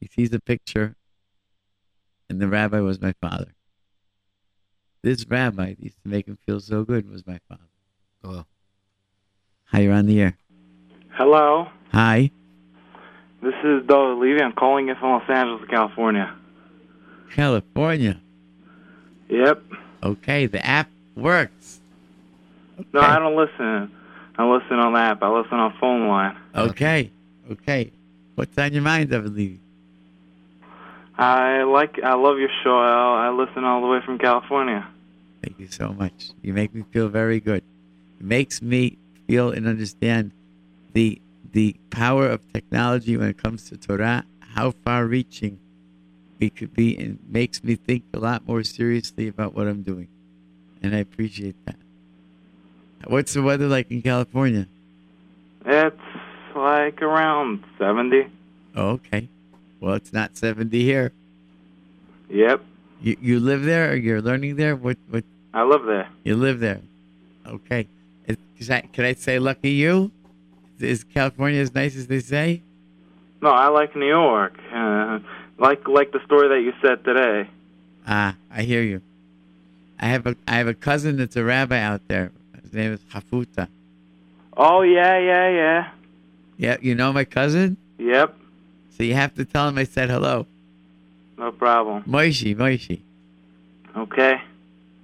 He sees a picture, and the rabbi was my father. This rabbi that used to make him feel so good was my father. Wow. Hi, you're on the air. Hello, Hi. this is Doug Levy. I'm calling you from Los Angeles, California. California. Yep. Okay, the app works. No, Okay. I don't listen. I listen on app. I listen on phone line. Okay. Okay. What's on your mind, I believe? I like. I love your show. I, I listen all the way from California. Thank you so much. You make me feel very good. It makes me feel and understand the the power of technology when it comes to Torah, how far reaching we could be, and makes me think a lot more seriously about what I'm doing. And I appreciate that. What's the weather like in California? It's like around 70. Okay. Well, it's not 70 here. Yep, You you live there or you're learning there? What what I live there. you live there? Okay. Is, is that, can I say lucky you? Is California as nice as they say? No, I like New York. Uh, like like the story that you said today. Ah, I hear you. I have a I have a cousin that's a rabbi out there. His name is Hafuta. Oh yeah, yeah, yeah. Yeah, you know my cousin? Yep, So you have to tell him I said hello. no problem. Moishi, Moishi. Okay.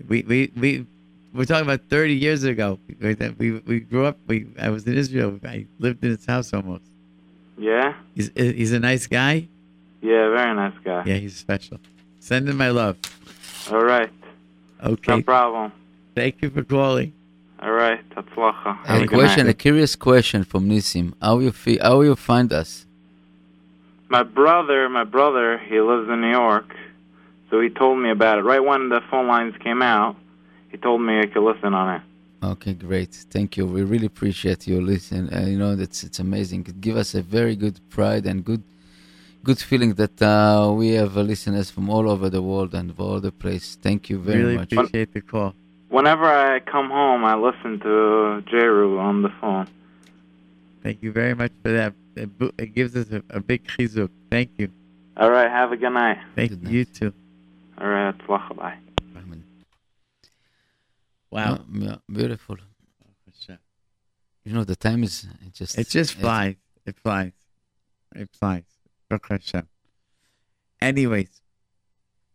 We we we we're talking about 30 years ago. We we, we grew up. We I was in Israel. I lived in his house almost. Yeah. He's he's a nice guy. Yeah, very nice guy. Yeah, he's special. Send him my love. All right. Okay. No problem. Thank you for calling. All right. Tatzlacha. Have A a question, a curious question from Nissim. How you feel? How you find us? My brother, my brother, he lives in New York, so he told me about it right when the phone lines came out. He told me I could listen on it. Okay, great. Thank you. We really appreciate your listen. Uh, you know, that's it's amazing. It gives us a very good pride and good, good feeling that uh, we have uh, listeners from all over the world and all the place. Thank you very really much. appreciate the call. Whenever I come home, I listen to J Root on the phone. Thank you very much for that. It, gives us a, a big chizuk. Thank you. All right. Have a good night. Thank Good you. night. You too. All right. Tatzlacha. Bye. Wow. Yeah, beautiful. You know, the time is it just It just flies. It flies. It flies. Anyways,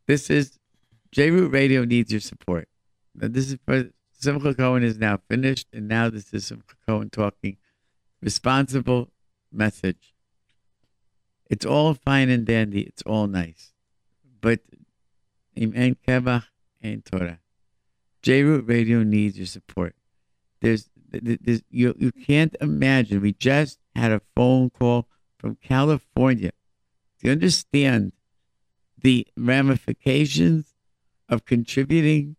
this is J Root Radio needs your support. This is Simcha Cohen is now finished, and now this is Simcha Cohen talking responsible message. It's all fine and dandy. It's all nice, but im en kemach and Torah. J Root Radio needs your support. There's, there's you you can't imagine. We just had a phone call from California. You understand the ramifications of contributing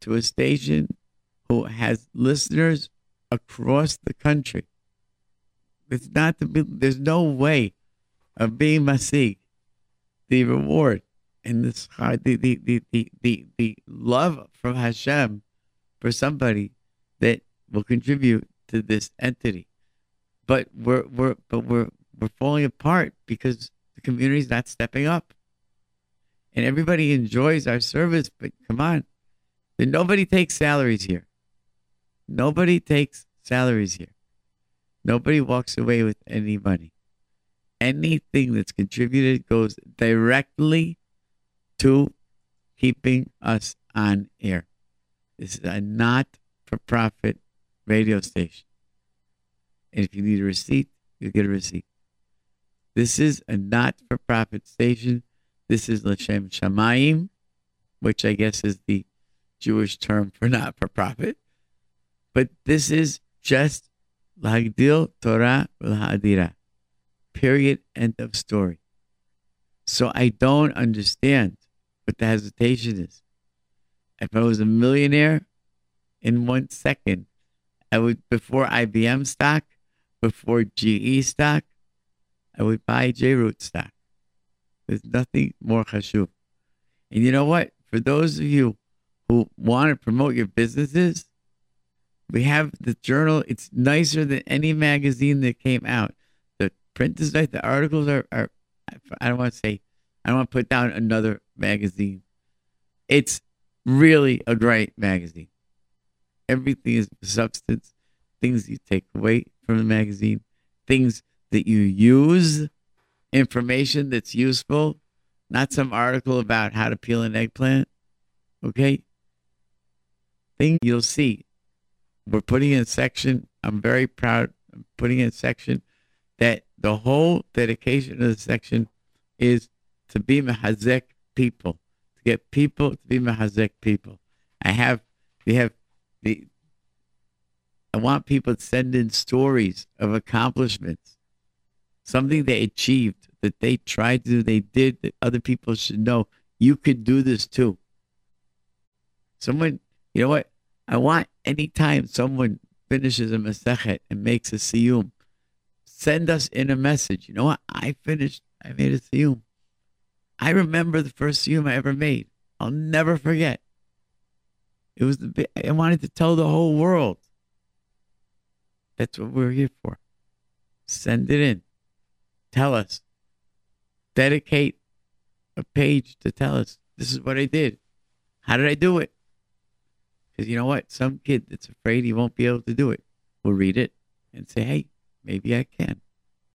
to a station who has listeners across the country? It's not to be, there's no way of being masig. The reward and this the the, the, the, the, the love from Hashem for somebody that will contribute to this entity. But we're we're but we're we're falling apart because the community's not stepping up. And everybody enjoys our service, but come on. Nobody takes salaries here. Nobody takes salaries here. Nobody walks away with any money. Anything that's contributed goes directly to keeping us on air. This is a not for profit radio station. And if you need a receipt, you'll get a receipt. This is a not for profit station. This is Lashem Shamayim, which I guess is the Jewish term for not for profit. But this is just Lagdil Torah Hadira. Period. End of story. So I don't understand what the hesitation is. If I was a millionaire in one second, I would before IBM stock, before GE stock, I would buy J-Root stock. There's nothing more chashuv. And you know what? For those of you who want to promote your businesses, we have the journal. It's nicer than any magazine that came out. The print is nice. The articles are, are I don't want to say, I don't want to put down another magazine. It's really a great magazine. Everything is substance, things you take away from the magazine, things that you use, information that's useful, not some article about how to peel an eggplant. Okay? Thing you'll see. We're putting in section. I'm very proud. I'm putting in a section that the whole dedication of the section is to be mahazek people, to get people to be mahazek people. I have, we have the, I want people to send in stories of accomplishments, something they achieved that they tried to do, they did that other people should know. You could do this too. Someone, you know what? I want anytime someone finishes a masechet and makes a siyum, Send us in a message. You know what? I finished. I made a Siyum. I remember the first Siyum I ever made. I'll never forget. It was the. I wanted to tell the whole world. That's what we're here for. Send it in. Tell us. Dedicate a page to tell us this is what I did. How did I do it? Because you know what? Some kid that's afraid he won't be able to do it will read it and say, hey, maybe I can.